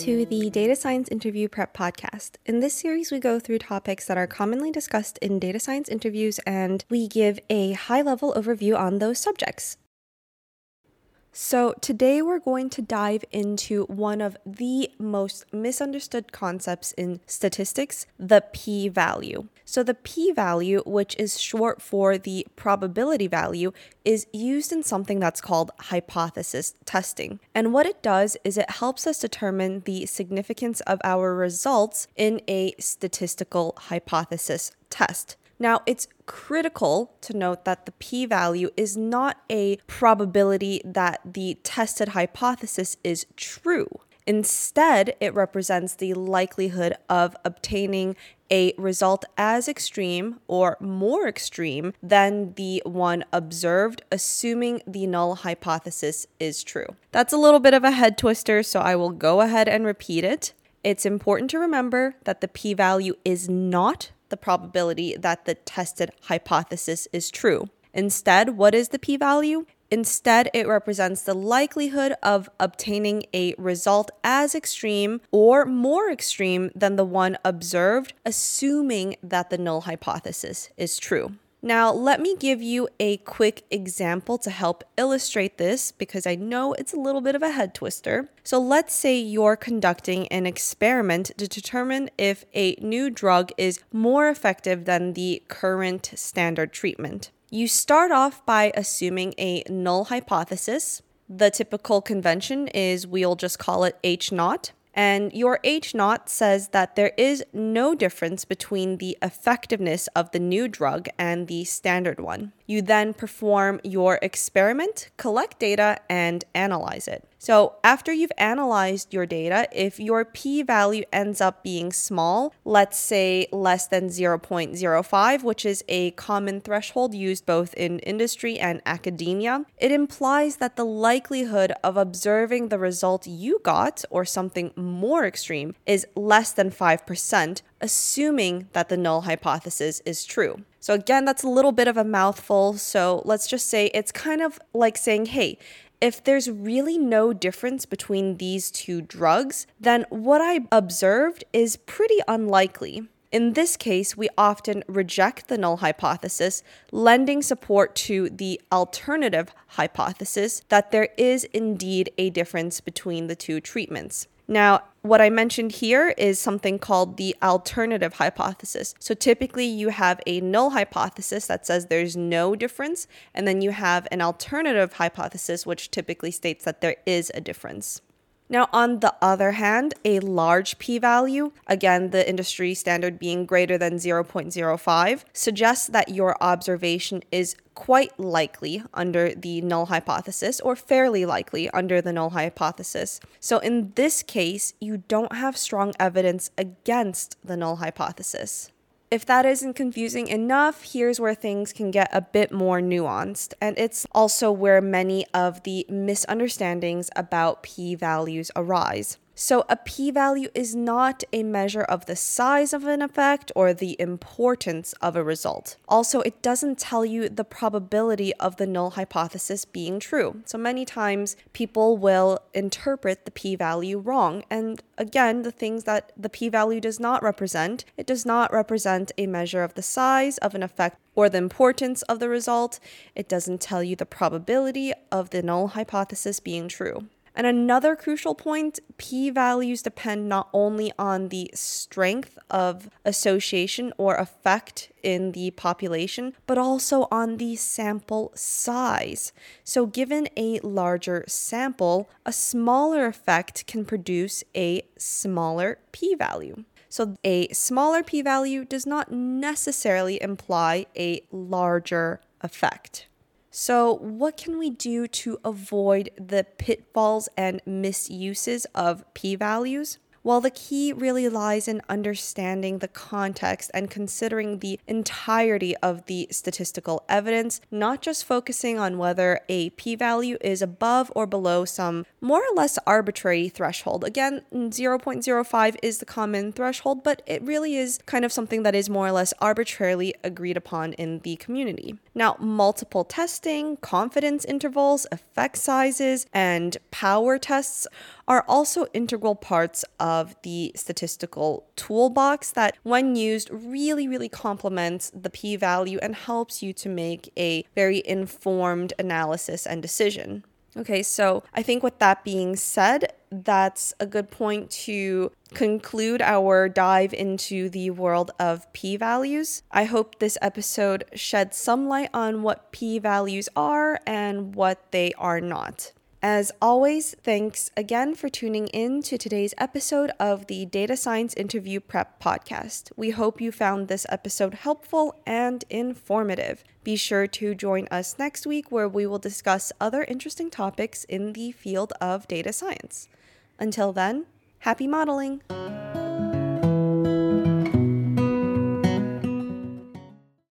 to the Data Science Interview Prep Podcast. In this series, we go through topics that are commonly discussed in data science interviews and we give a high level overview on those subjects. So, today we're going to dive into one of the most misunderstood concepts in statistics the p value. So, the p value, which is short for the probability value, is used in something that's called hypothesis testing. And what it does is it helps us determine the significance of our results in a statistical hypothesis test. Now, it's critical to note that the p value is not a probability that the tested hypothesis is true. Instead, it represents the likelihood of obtaining a result as extreme or more extreme than the one observed, assuming the null hypothesis is true. That's a little bit of a head twister, so I will go ahead and repeat it. It's important to remember that the p value is not the probability that the tested hypothesis is true. Instead, what is the p value? Instead, it represents the likelihood of obtaining a result as extreme or more extreme than the one observed, assuming that the null hypothesis is true. Now, let me give you a quick example to help illustrate this because I know it's a little bit of a head twister. So, let's say you're conducting an experiment to determine if a new drug is more effective than the current standard treatment. You start off by assuming a null hypothesis. The typical convention is we'll just call it H naught. And your H naught says that there is no difference between the effectiveness of the new drug and the standard one. You then perform your experiment, collect data, and analyze it. So, after you've analyzed your data, if your p value ends up being small, let's say less than 0.05, which is a common threshold used both in industry and academia, it implies that the likelihood of observing the result you got, or something more extreme, is less than 5%, assuming that the null hypothesis is true. So, again, that's a little bit of a mouthful. So, let's just say it's kind of like saying, hey, if there's really no difference between these two drugs, then what I observed is pretty unlikely. In this case, we often reject the null hypothesis, lending support to the alternative hypothesis that there is indeed a difference between the two treatments. Now, what I mentioned here is something called the alternative hypothesis. So typically, you have a null hypothesis that says there's no difference, and then you have an alternative hypothesis, which typically states that there is a difference. Now, on the other hand, a large p value, again, the industry standard being greater than 0.05, suggests that your observation is quite likely under the null hypothesis or fairly likely under the null hypothesis. So, in this case, you don't have strong evidence against the null hypothesis. If that isn't confusing enough, here's where things can get a bit more nuanced. And it's also where many of the misunderstandings about p values arise. So, a p value is not a measure of the size of an effect or the importance of a result. Also, it doesn't tell you the probability of the null hypothesis being true. So, many times people will interpret the p value wrong. And again, the things that the p value does not represent, it does not represent a measure of the size of an effect or the importance of the result. It doesn't tell you the probability of the null hypothesis being true. And another crucial point p values depend not only on the strength of association or effect in the population, but also on the sample size. So, given a larger sample, a smaller effect can produce a smaller p value. So, a smaller p value does not necessarily imply a larger effect. So, what can we do to avoid the pitfalls and misuses of p values? While the key really lies in understanding the context and considering the entirety of the statistical evidence, not just focusing on whether a p value is above or below some more or less arbitrary threshold. Again, 0.05 is the common threshold, but it really is kind of something that is more or less arbitrarily agreed upon in the community. Now, multiple testing, confidence intervals, effect sizes, and power tests are also integral parts of the statistical toolbox that, when used, really, really complements the p value and helps you to make a very informed analysis and decision. Okay, so I think with that being said, that's a good point to conclude our dive into the world of p values. I hope this episode sheds some light on what p values are and what they are not. As always, thanks again for tuning in to today's episode of the Data Science Interview Prep Podcast. We hope you found this episode helpful and informative. Be sure to join us next week where we will discuss other interesting topics in the field of data science. Until then, happy modeling!